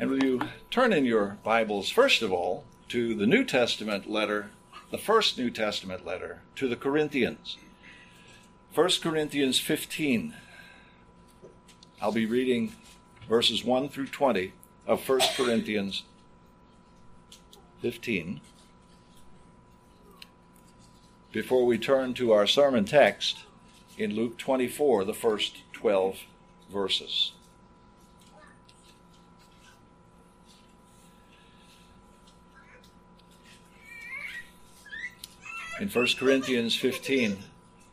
And will you turn in your Bibles, first of all, to the New Testament letter, the first New Testament letter to the Corinthians. 1 Corinthians 15. I'll be reading verses 1 through 20 of 1 Corinthians 15. Before we turn to our sermon text in Luke 24, the first 12 verses. In 1 Corinthians 15,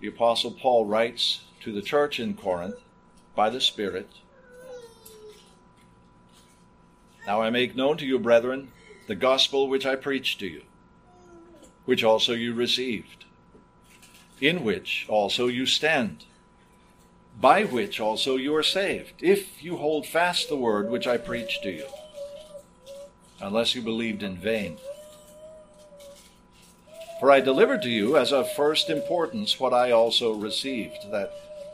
the Apostle Paul writes to the church in Corinth by the Spirit Now I make known to you, brethren, the gospel which I preached to you, which also you received, in which also you stand, by which also you are saved, if you hold fast the word which I preached to you, unless you believed in vain. For I delivered to you as of first importance what I also received that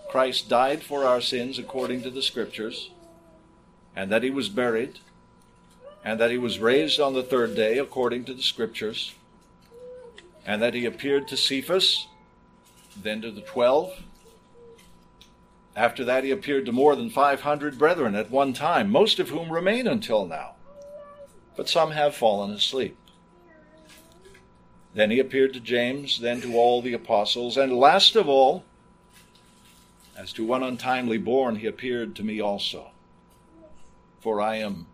Christ died for our sins according to the Scriptures, and that he was buried, and that he was raised on the third day according to the Scriptures, and that he appeared to Cephas, then to the twelve. After that, he appeared to more than 500 brethren at one time, most of whom remain until now, but some have fallen asleep. Then he appeared to James, then to all the apostles, and last of all, as to one untimely born, he appeared to me also. For I am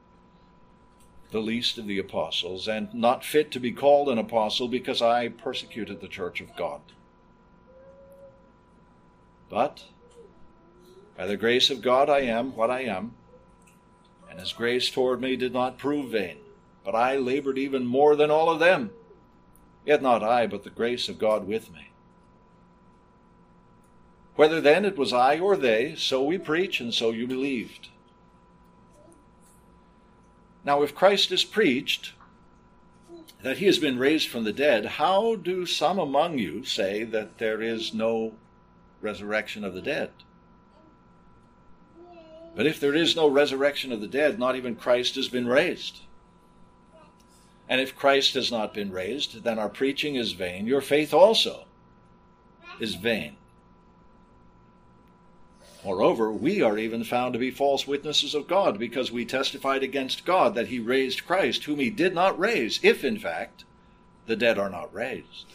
the least of the apostles, and not fit to be called an apostle because I persecuted the church of God. But by the grace of God I am what I am, and his grace toward me did not prove vain, but I labored even more than all of them Yet not I, but the grace of God with me. Whether then it was I or they, so we preach, and so you believed. Now, if Christ is preached that he has been raised from the dead, how do some among you say that there is no resurrection of the dead? But if there is no resurrection of the dead, not even Christ has been raised. And if Christ has not been raised, then our preaching is vain. Your faith also is vain. Moreover, we are even found to be false witnesses of God because we testified against God that he raised Christ, whom he did not raise, if in fact the dead are not raised.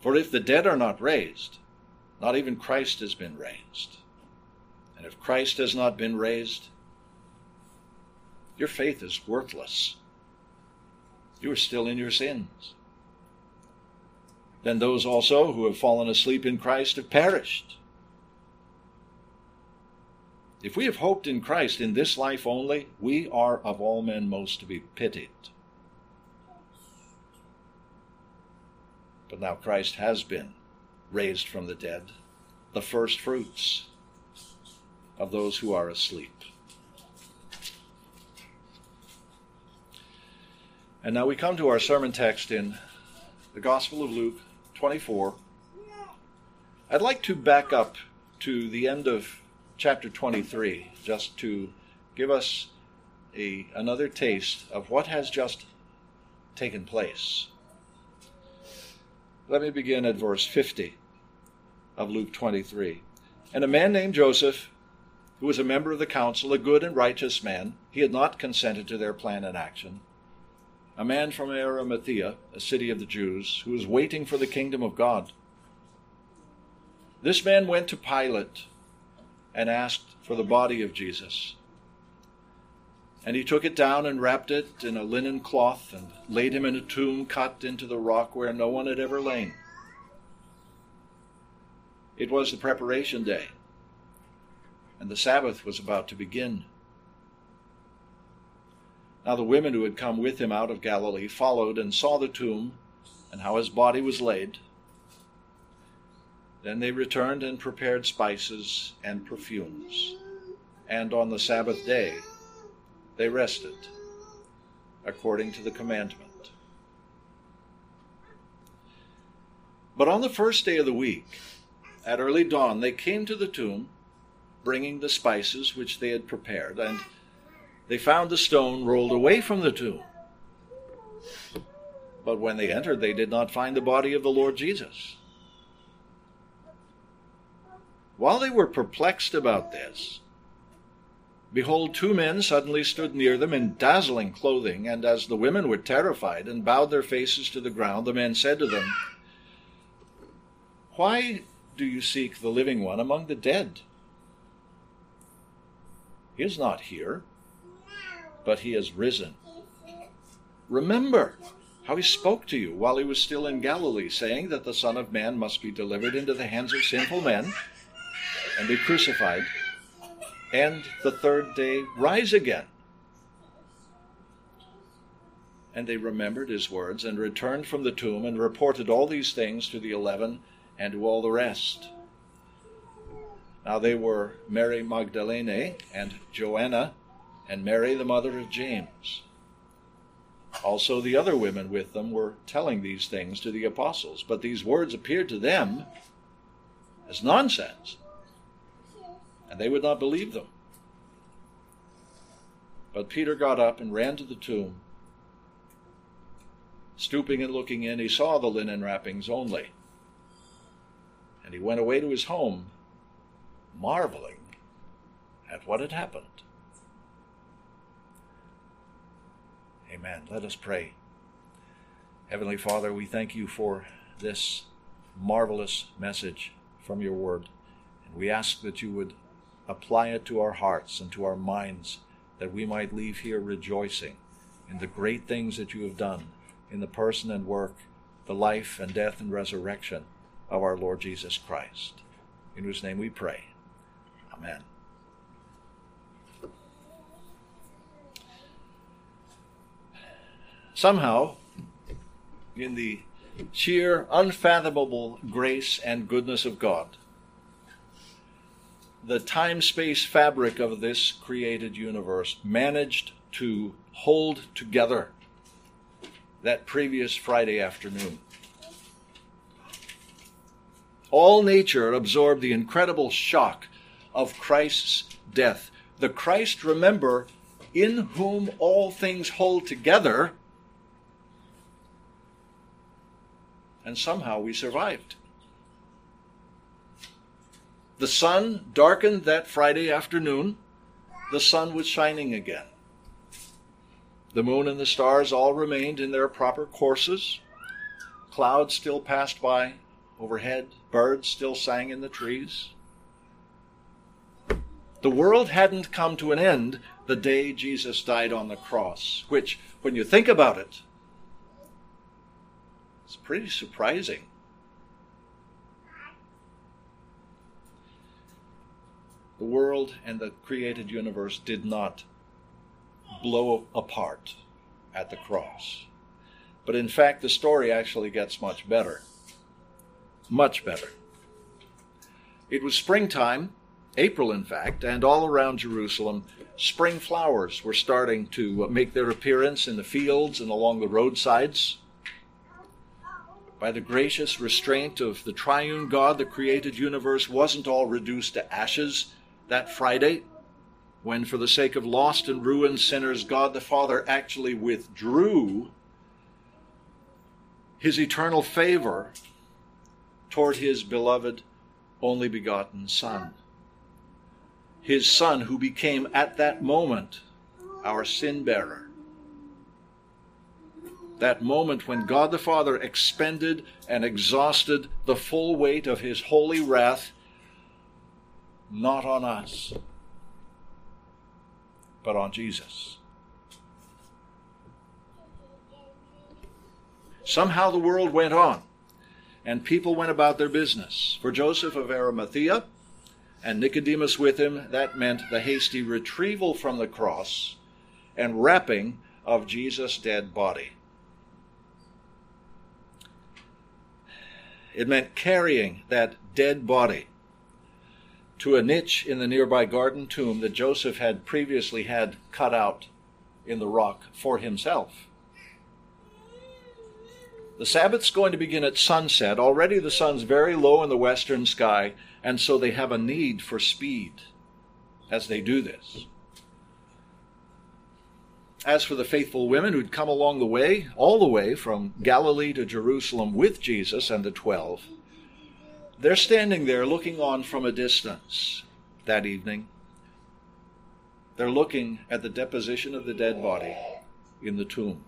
For if the dead are not raised, not even Christ has been raised. And if Christ has not been raised, your faith is worthless. You are still in your sins. Then those also who have fallen asleep in Christ have perished. If we have hoped in Christ in this life only, we are of all men most to be pitied. But now Christ has been raised from the dead, the first fruits of those who are asleep. And now we come to our sermon text in the Gospel of Luke 24. I'd like to back up to the end of chapter 23 just to give us a, another taste of what has just taken place. Let me begin at verse 50 of Luke 23. And a man named Joseph, who was a member of the council, a good and righteous man, he had not consented to their plan and action a man from Arimathea, a city of the Jews, who was waiting for the kingdom of God. This man went to Pilate and asked for the body of Jesus. And he took it down and wrapped it in a linen cloth and laid him in a tomb cut into the rock where no one had ever lain. It was the preparation day, and the Sabbath was about to begin. Now the women who had come with him out of Galilee followed and saw the tomb and how his body was laid. Then they returned and prepared spices and perfumes. And on the Sabbath day they rested, according to the commandment. But on the first day of the week, at early dawn, they came to the tomb, bringing the spices which they had prepared, and they found the stone rolled away from the tomb. But when they entered, they did not find the body of the Lord Jesus. While they were perplexed about this, behold, two men suddenly stood near them in dazzling clothing, and as the women were terrified and bowed their faces to the ground, the men said to them, Why do you seek the living one among the dead? He is not here, but he has risen. Remember how he spoke to you while he was still in Galilee, saying that the Son of Man must be delivered into the hands of sinful men and be crucified, and the third day rise again. And they remembered his words and returned from the tomb and reported all these things to the eleven and to all the rest. Now they were Mary Magdalene and Joanna and Mary the mother of James. Also the other women with them were telling these things to the apostles, but these words appeared to them as nonsense, and they would not believe them. But Peter got up and ran to the tomb. Stooping and looking in, he saw the linen wrappings only. And he went away to his home marveling at what had happened. Amen. Let us pray. Heavenly Father, we thank you for this marvelous message from your word. And we ask that you would apply it to our hearts and to our minds, that we might leave here rejoicing in the great things that you have done in the person and work, the life and death and resurrection of our Lord Jesus Christ. In whose name we pray. Amen. Somehow, in the sheer, unfathomable grace and goodness of God, the time space fabric of this created universe managed to hold together that previous Friday afternoon. All nature absorbed the incredible shock of Christ's death. The Christ, remember, in whom all things hold together, and somehow we survived. The sun darkened that Friday afternoon. The sun was shining again. The moon and the stars all remained in their proper courses. Clouds still passed by overhead. Birds still sang in the trees. The world hadn't come to an end the day Jesus died on the cross, which, when you think about it, is pretty surprising. The world and the created universe did not blow apart at the cross. But in fact, the story actually gets much better. Much better. It was springtime April, in fact, and all around Jerusalem, spring flowers were starting to make their appearance in the fields and along the roadsides. By the gracious restraint of the triune God, the created universe wasn't all reduced to ashes that Friday, when, for the sake of lost and ruined sinners, God the Father actually withdrew his eternal favor toward his beloved only begotten Son his Son, who became at that moment our sin bearer. That moment when God the Father expended and exhausted the full weight of his holy wrath, not on us, but on Jesus. Somehow the world went on, and people went about their business. For Joseph of Arimathea, and Nicodemus with him, that meant the hasty retrieval from the cross and wrapping of Jesus' dead body. It meant carrying that dead body to a niche in the nearby garden tomb that Joseph had previously had cut out in the rock for himself. The Sabbath's going to begin at sunset. Already the sun's very low in the western sky, and so they have a need for speed as they do this. As for the faithful women who'd come along the way, all the way from Galilee to Jerusalem with Jesus and the twelve, they're standing there looking on from a distance that evening. They're looking at the deposition of the dead body in the tomb.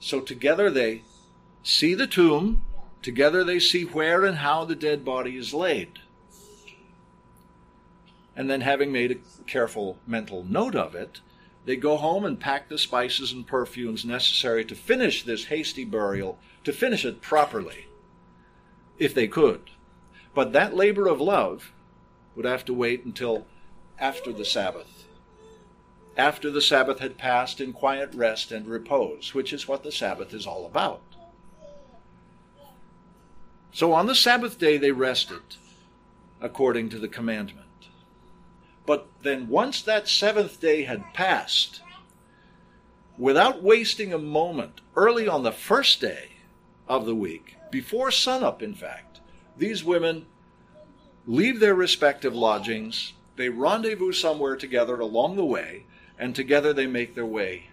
So together they see the tomb, together they see where and how the dead body is laid. And then, having made a careful mental note of it, they go home and pack the spices and perfumes necessary to finish this hasty burial, to finish it properly, if they could. But that labor of love would have to wait until after the Sabbath. After the Sabbath had passed in quiet rest and repose, which is what the Sabbath is all about. So on the Sabbath day they rested, according to the commandment. But then, once that seventh day had passed, without wasting a moment, early on the first day of the week, before sunup, in fact, these women leave their respective lodgings, they rendezvous somewhere together along the way, and together they make their way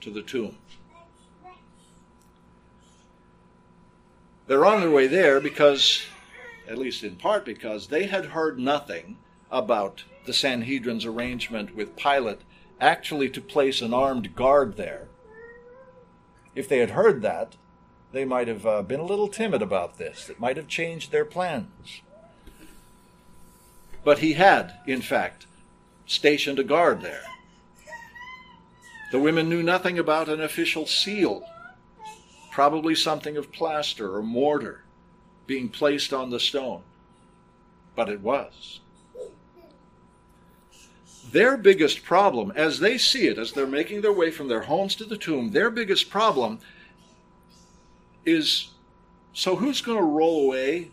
to the tomb. They're on their way there because, at least in part because, they had heard nothing about the Sanhedrin's arrangement with Pilate actually to place an armed guard there. If they had heard that, they might have uh, been a little timid about this. It might have changed their plans. But he had, in fact, stationed a guard there. The women knew nothing about an official seal, probably something of plaster or mortar being placed on the stone. But it was. Their biggest problem, as they see it, as they're making their way from their homes to the tomb, their biggest problem is so who's going to roll away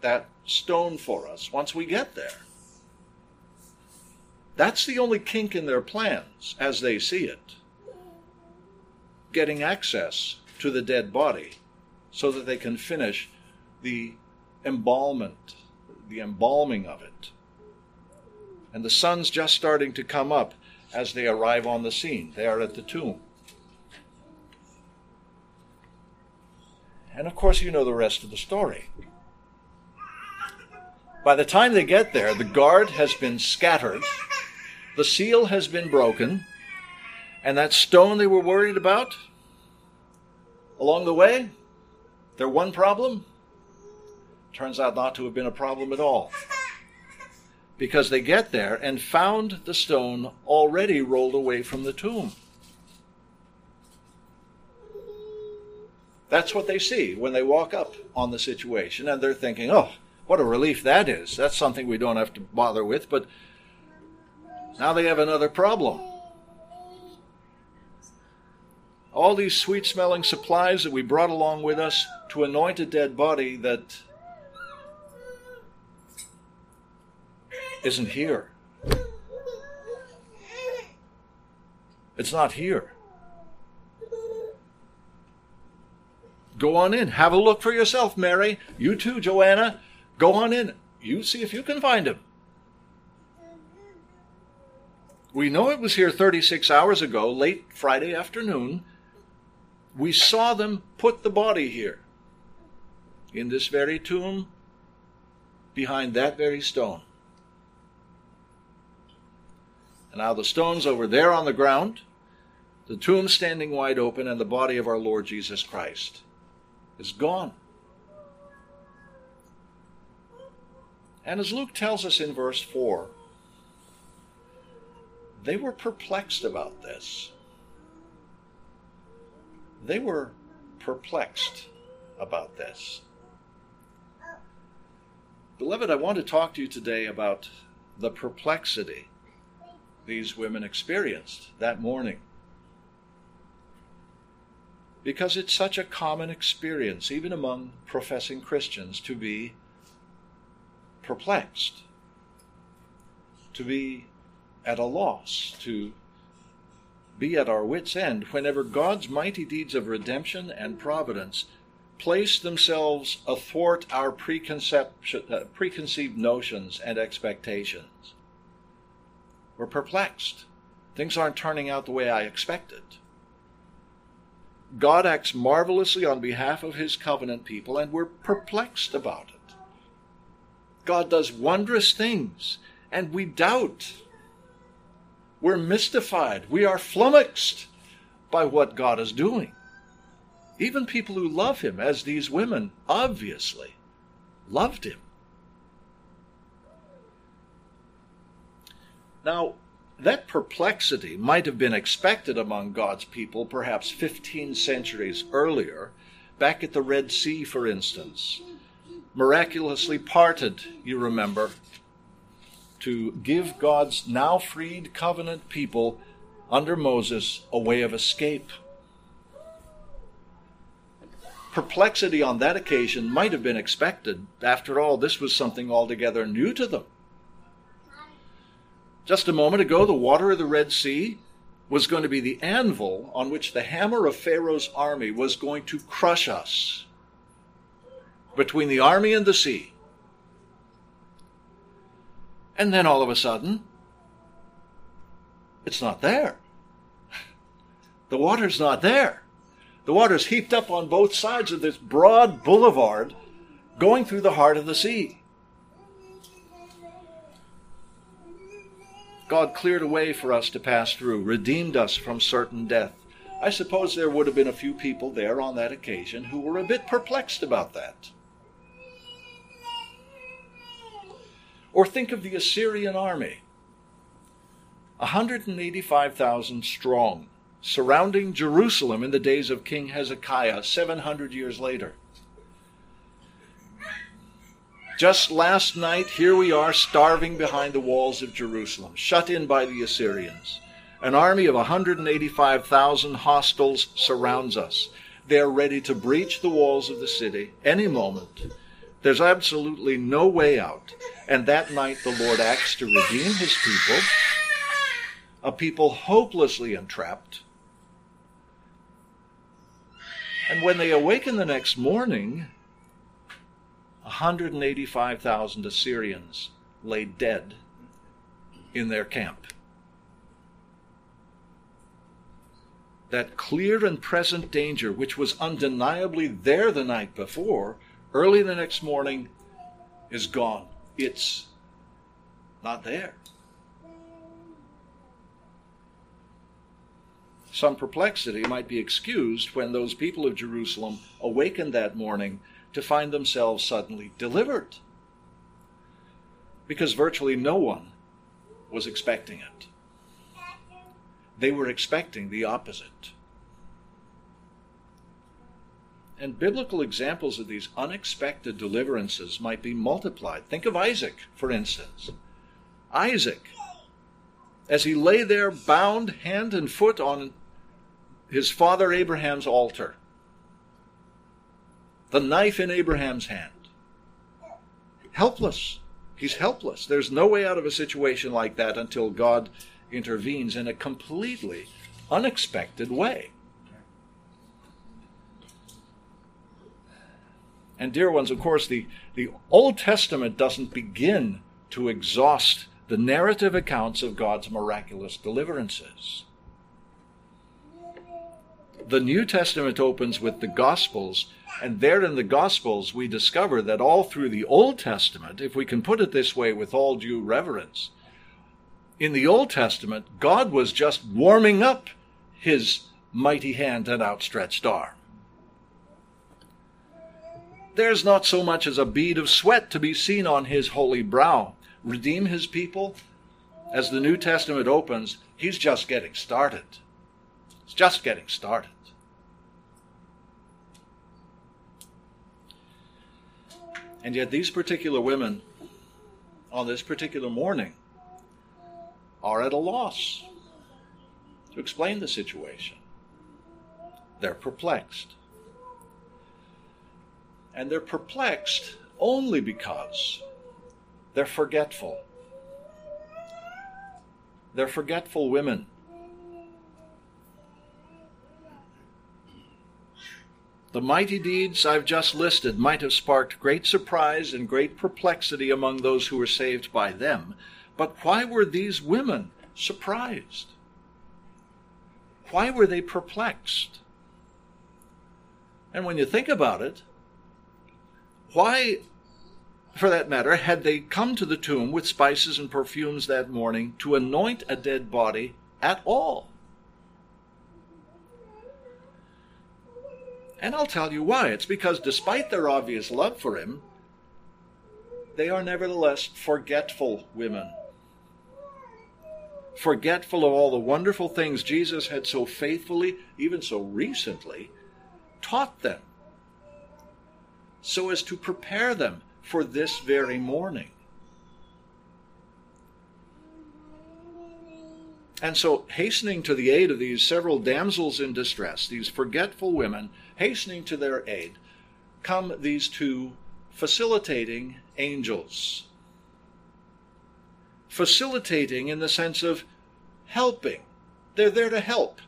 that stone for us once we get there? That's the only kink in their plans as they see it. Getting access to the dead body so that they can finish the embalmment, the embalming of it and the sun's just starting to come up as they arrive on the scene. They are at the tomb. And of course, you know the rest of the story. By the time they get there, the guard has been scattered, the seal has been broken, and that stone they were worried about along the way, their one problem, turns out not to have been a problem at all because they get there and found the stone already rolled away from the tomb. That's what they see when they walk up on the situation, and they're thinking, oh, what a relief that is. That's something we don't have to bother with, but now they have another problem. All these sweet smelling supplies that we brought along with us to anoint a dead body that isn't here. It's not here. Go on in. Have a look for yourself, Mary. You too, Joanna. Go on in. You see if you can find him. We know it was here 36 hours ago, late Friday afternoon. We saw them put the body here, in this very tomb, behind that very stone. And now the stone's over there on the ground, the tomb standing wide open, and the body of our Lord Jesus Christ is gone. And as Luke tells us in verse 4, they were perplexed about this. They were perplexed about this. Beloved, I want to talk to you today about the perplexity these women experienced that morning. Because it's such a common experience, even among professing Christians, to be perplexed, to be at a loss, to be at our wits' end whenever God's mighty deeds of redemption and providence place themselves athwart our uh, preconceived notions and expectations. We're perplexed. Things aren't turning out the way I expected. God acts marvelously on behalf of his covenant people, and we're perplexed about it. God does wondrous things, and we doubt. We're mystified. We are flummoxed by what God is doing. Even people who love him, as these women obviously loved him. Now, that perplexity might have been expected among God's people perhaps 15 centuries earlier, back at the Red Sea, for instance. Miraculously parted, you remember, to give God's now freed covenant people under Moses a way of escape. Perplexity on that occasion might have been expected. After all, this was something altogether new to them. Just a moment ago, the water of the Red Sea was going to be the anvil on which the hammer of Pharaoh's army was going to crush us between the army and the sea. And then all of a sudden, it's not there. The water's not there. The water's heaped up on both sides of this broad boulevard going through the heart of the sea. God cleared a way for us to pass through, redeemed us from certain death. I suppose there would have been a few people there on that occasion who were a bit perplexed about that. Or think of the Assyrian army 185,000 strong, surrounding Jerusalem in the days of King Hezekiah, 700 years later. Just last night, here we are starving behind the walls of Jerusalem, shut in by the Assyrians. An army of 185,000 hostiles surrounds us. They're ready to breach the walls of the city any moment. There's absolutely no way out. And that night, the Lord acts to redeem his people, a people hopelessly entrapped. And when they awaken the next morning, 185,000 Assyrians lay dead in their camp. That clear and present danger, which was undeniably there the night before, early the next morning is gone. It's not there. Some perplexity might be excused when those people of Jerusalem awakened that morning to find themselves suddenly delivered. Because virtually no one was expecting it. They were expecting the opposite. And biblical examples of these unexpected deliverances might be multiplied. Think of Isaac, for instance. Isaac, as he lay there bound hand and foot on his father Abraham's altar, the knife in Abraham's hand. Helpless. He's helpless. There's no way out of a situation like that until God intervenes in a completely unexpected way. And, dear ones, of course, the, the Old Testament doesn't begin to exhaust the narrative accounts of God's miraculous deliverances. The New Testament opens with the Gospels and there in the Gospels, we discover that all through the Old Testament, if we can put it this way with all due reverence, in the Old Testament, God was just warming up his mighty hand and outstretched arm. There's not so much as a bead of sweat to be seen on his holy brow. Redeem his people. As the New Testament opens, he's just getting started. It's just getting started. And yet, these particular women on this particular morning are at a loss to explain the situation. They're perplexed. And they're perplexed only because they're forgetful. They're forgetful women. The mighty deeds I've just listed might have sparked great surprise and great perplexity among those who were saved by them. But why were these women surprised? Why were they perplexed? And when you think about it, why, for that matter, had they come to the tomb with spices and perfumes that morning to anoint a dead body at all? And I'll tell you why. It's because despite their obvious love for him, they are nevertheless forgetful women. Forgetful of all the wonderful things Jesus had so faithfully, even so recently, taught them, so as to prepare them for this very morning. And so, hastening to the aid of these several damsels in distress, these forgetful women, hastening to their aid, come these two facilitating angels. Facilitating in the sense of helping. They're there to help.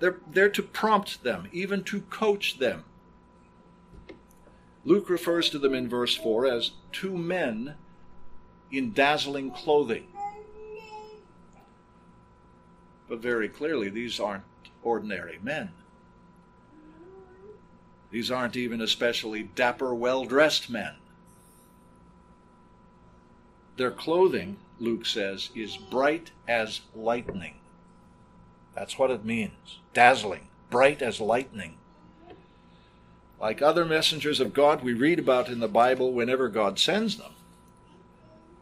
They're there to prompt them, even to coach them. Luke refers to them in verse 4 as two men in dazzling clothing. But very clearly, these aren't ordinary men. These aren't even especially dapper, well dressed men. Their clothing, Luke says, is bright as lightning. That's what it means dazzling, bright as lightning. Like other messengers of God we read about in the Bible whenever God sends them,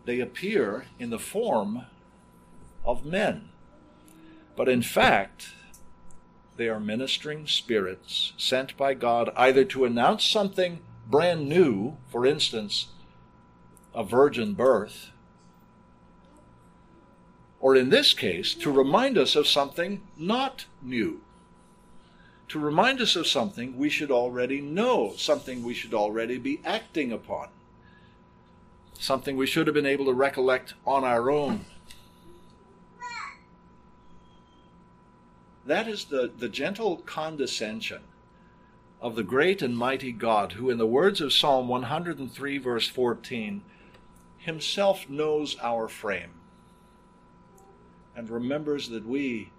they appear in the form of men. But in fact, they are ministering spirits sent by God either to announce something brand new, for instance, a virgin birth, or in this case, to remind us of something not new. To remind us of something we should already know, something we should already be acting upon, something we should have been able to recollect on our own. That is the, the gentle condescension of the great and mighty God, who, in the words of Psalm 103, verse 14, himself knows our frame and remembers that we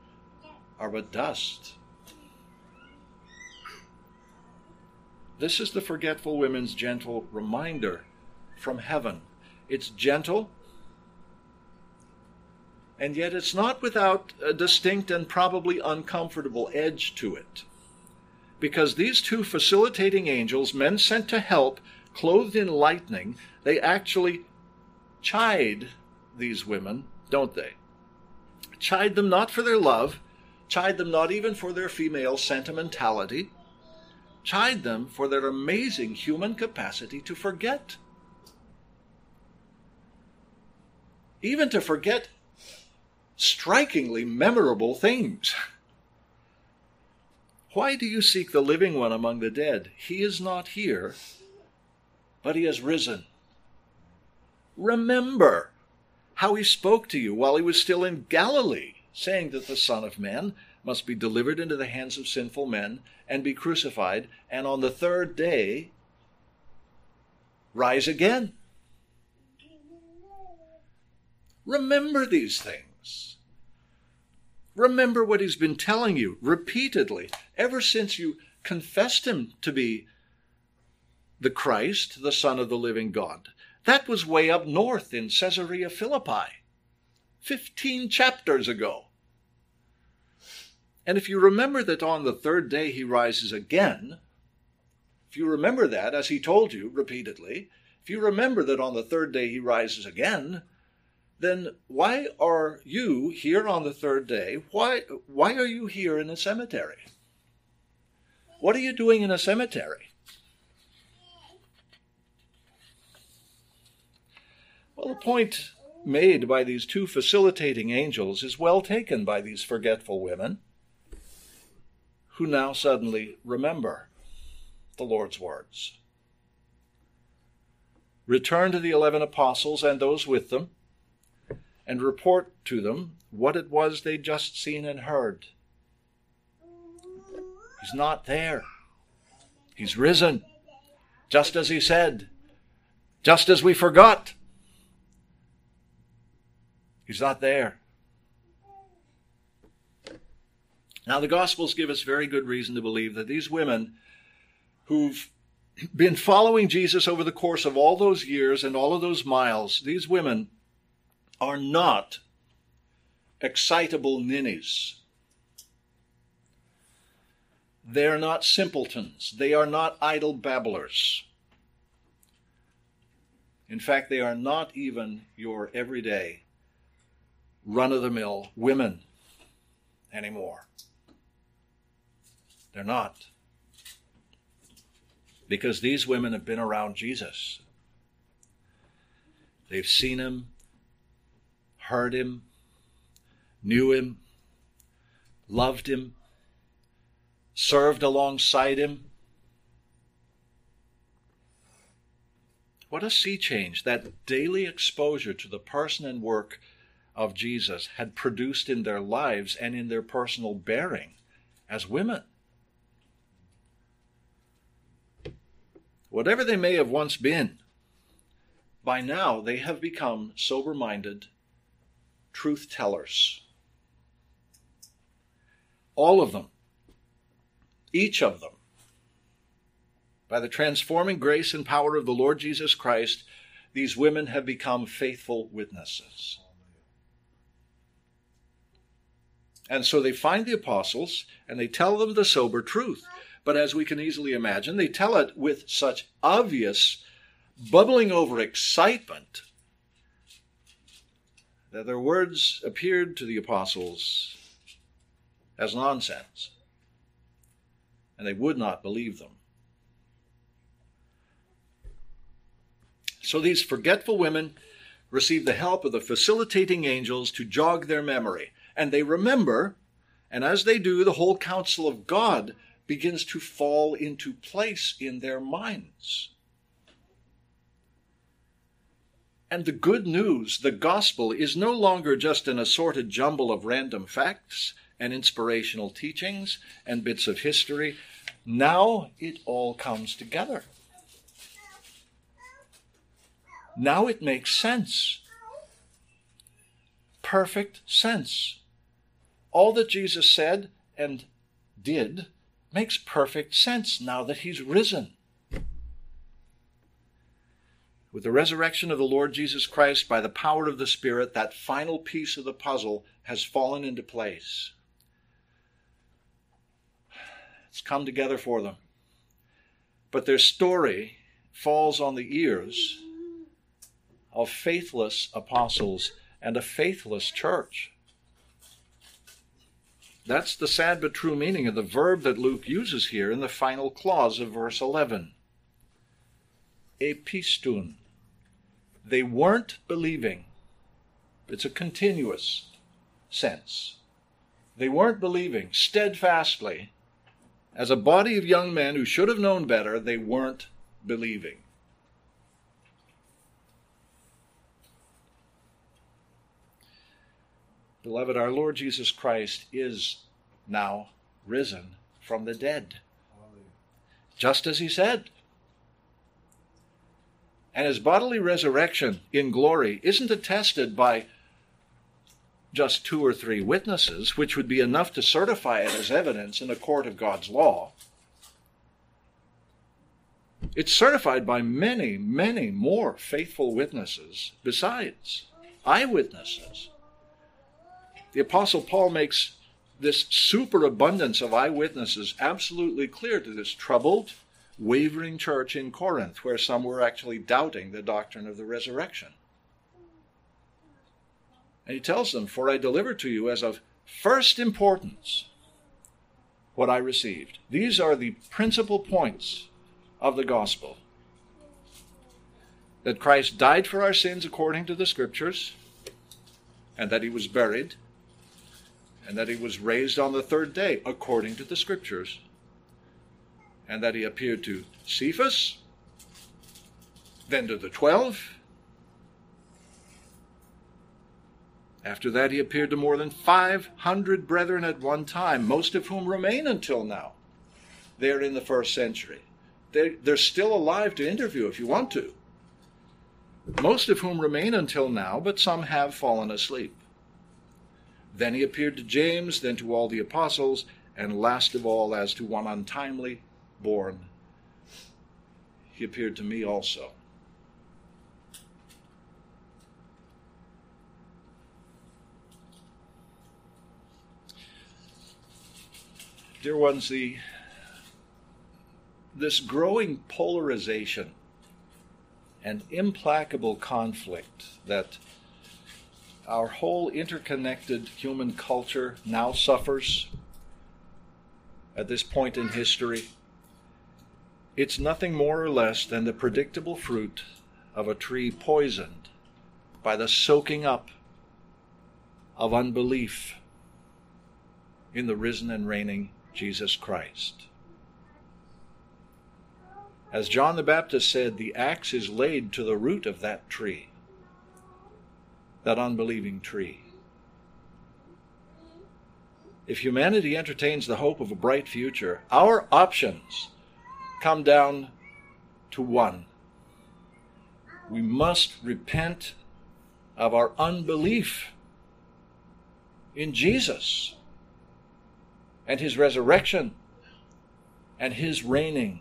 are but dust. This is the forgetful women's gentle reminder from heaven. It's gentle, and yet it's not without a distinct and probably uncomfortable edge to it. Because these two facilitating angels, men sent to help, clothed in lightning, they actually chide these women, don't they? Chide them not for their love, chide them not even for their female sentimentality, chide them for their amazing human capacity to forget. Even to forget strikingly memorable things. Why do you seek the living one among the dead? He is not here, but he has risen. Remember how he spoke to you while he was still in Galilee, saying that the Son of Man must be delivered into the hands of sinful men and be crucified, and on the third day rise again. Remember these things. Remember what he's been telling you repeatedly ever since you confessed him to be the Christ, the Son of the living God. That was way up north in Caesarea Philippi, 15 chapters ago. And if you remember that on the third day he rises again, if you remember that, as he told you repeatedly, if you remember that on the third day he rises again, then why are you here on the third day? Why, why are you here in a cemetery? What are you doing in a cemetery? Well, the point made by these two facilitating angels is well taken by these forgetful women who now suddenly remember the Lord's words. Return to the eleven apostles and those with them and report to them what it was they'd just seen and heard. He's not there. He's risen, just as he said, just as we forgot. He's not there. Now, the Gospels give us very good reason to believe that these women who've been following Jesus over the course of all those years and all of those miles, these women are not excitable ninnies. They're not simpletons. They are not idle babblers. In fact, they are not even your everyday run of the mill women anymore. They're not. Because these women have been around Jesus. They've seen him, heard him, knew him, loved him, served alongside him. What a sea change that daily exposure to the person and work of Jesus had produced in their lives and in their personal bearing as women. Whatever they may have once been, by now they have become sober minded truth tellers. All of them, each of them, by the transforming grace and power of the Lord Jesus Christ, these women have become faithful witnesses. And so they find the apostles and they tell them the sober truth. But as we can easily imagine, they tell it with such obvious, bubbling over excitement that their words appeared to the apostles as nonsense, and they would not believe them. So these forgetful women receive the help of the facilitating angels to jog their memory, and they remember, and as they do, the whole counsel of God begins to fall into place in their minds. And the good news, the gospel, is no longer just an assorted jumble of random facts and inspirational teachings and bits of history. Now it all comes together. Now it makes sense. Perfect sense. All that Jesus said and did makes perfect sense now that he's risen. With the resurrection of the Lord Jesus Christ by the power of the Spirit, that final piece of the puzzle has fallen into place. It's come together for them. But their story falls on the ears of faithless apostles and a faithless church. That's the sad but true meaning of the verb that Luke uses here in the final clause of verse 11. Epistun. They weren't believing. It's a continuous sense. They weren't believing steadfastly. As a body of young men who should have known better, they weren't believing. Beloved, our Lord Jesus Christ is now risen from the dead, just as he said. And his bodily resurrection in glory isn't attested by just two or three witnesses, which would be enough to certify it as evidence in a court of God's law. It's certified by many, many more faithful witnesses besides, eyewitnesses. The Apostle Paul makes this superabundance of eyewitnesses absolutely clear to this troubled, wavering church in Corinth, where some were actually doubting the doctrine of the resurrection. And he tells them, For I delivered to you as of first importance what I received. These are the principal points of the gospel that Christ died for our sins according to the Scriptures, and that he was buried and that he was raised on the third day, according to the scriptures, and that he appeared to Cephas, then to the twelve. After that, he appeared to more than 500 brethren at one time, most of whom remain until now. They're in the first century. They're, they're still alive to interview if you want to. Most of whom remain until now, but some have fallen asleep. Then he appeared to James, then to all the apostles, and last of all, as to one untimely born, he appeared to me also. Dear ones, the, this growing polarization and implacable conflict that our whole interconnected human culture now suffers at this point in history, it's nothing more or less than the predictable fruit of a tree poisoned by the soaking up of unbelief in the risen and reigning Jesus Christ. As John the Baptist said, the axe is laid to the root of that tree, that unbelieving tree. If humanity entertains the hope of a bright future, our options come down to one. We must repent of our unbelief in Jesus and his resurrection and his reigning.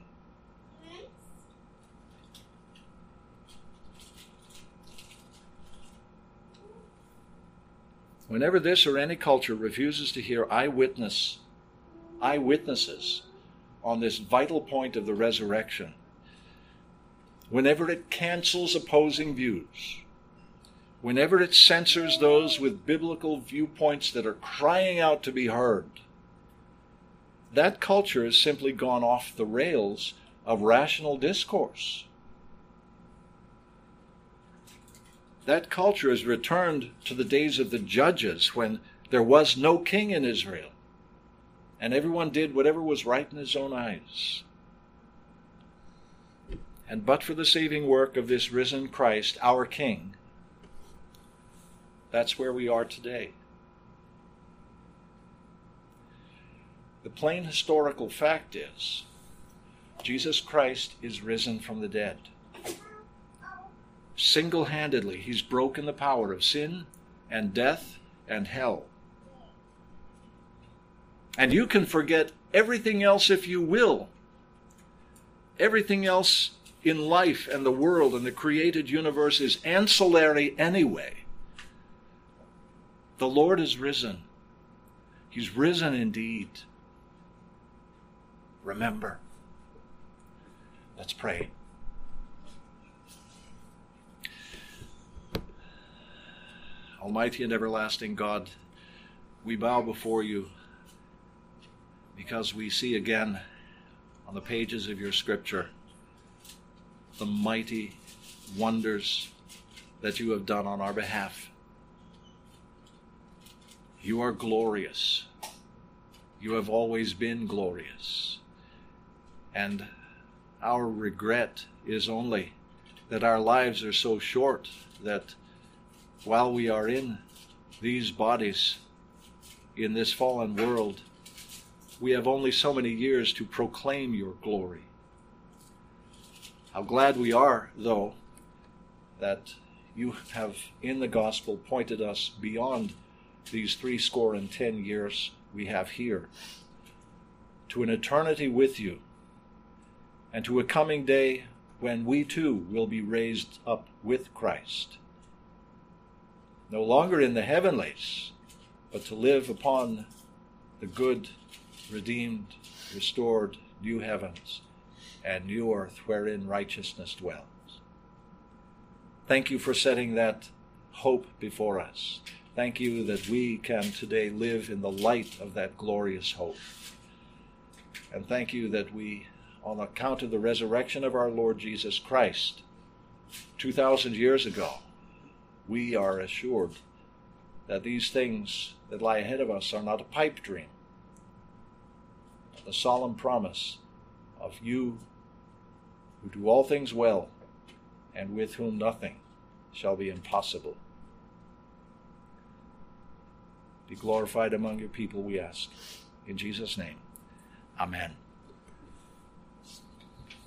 Whenever this or any culture refuses to hear eyewitness, eyewitnesses on this vital point of the resurrection, whenever it cancels opposing views, whenever it censors those with biblical viewpoints that are crying out to be heard, that culture has simply gone off the rails of rational discourse. That culture has returned to the days of the judges when there was no king in Israel and everyone did whatever was right in his own eyes. And but for the saving work of this risen Christ, our King, that's where we are today. The plain historical fact is Jesus Christ is risen from the dead. Single handedly, he's broken the power of sin and death and hell. And you can forget everything else if you will. Everything else in life and the world and the created universe is ancillary anyway. The Lord is risen. He's risen indeed. Remember. Let's pray. Almighty and everlasting God, we bow before you because we see again on the pages of your scripture the mighty wonders that you have done on our behalf. You are glorious. You have always been glorious. And our regret is only that our lives are so short that while we are in these bodies, in this fallen world, we have only so many years to proclaim your glory. How glad we are, though, that you have in the gospel pointed us beyond these three score and ten years we have here to an eternity with you and to a coming day when we too will be raised up with Christ. No longer in the heavenlies, but to live upon the good redeemed, restored new heavens and new earth wherein righteousness dwells. Thank you for setting that hope before us. Thank you that we can today live in the light of that glorious hope. And thank you that we, on account of the resurrection of our Lord Jesus Christ, 2,000 years ago, we are assured that these things that lie ahead of us are not a pipe dream, the solemn promise of you who do all things well and with whom nothing shall be impossible. Be glorified among your people, we ask. In Jesus' name, amen.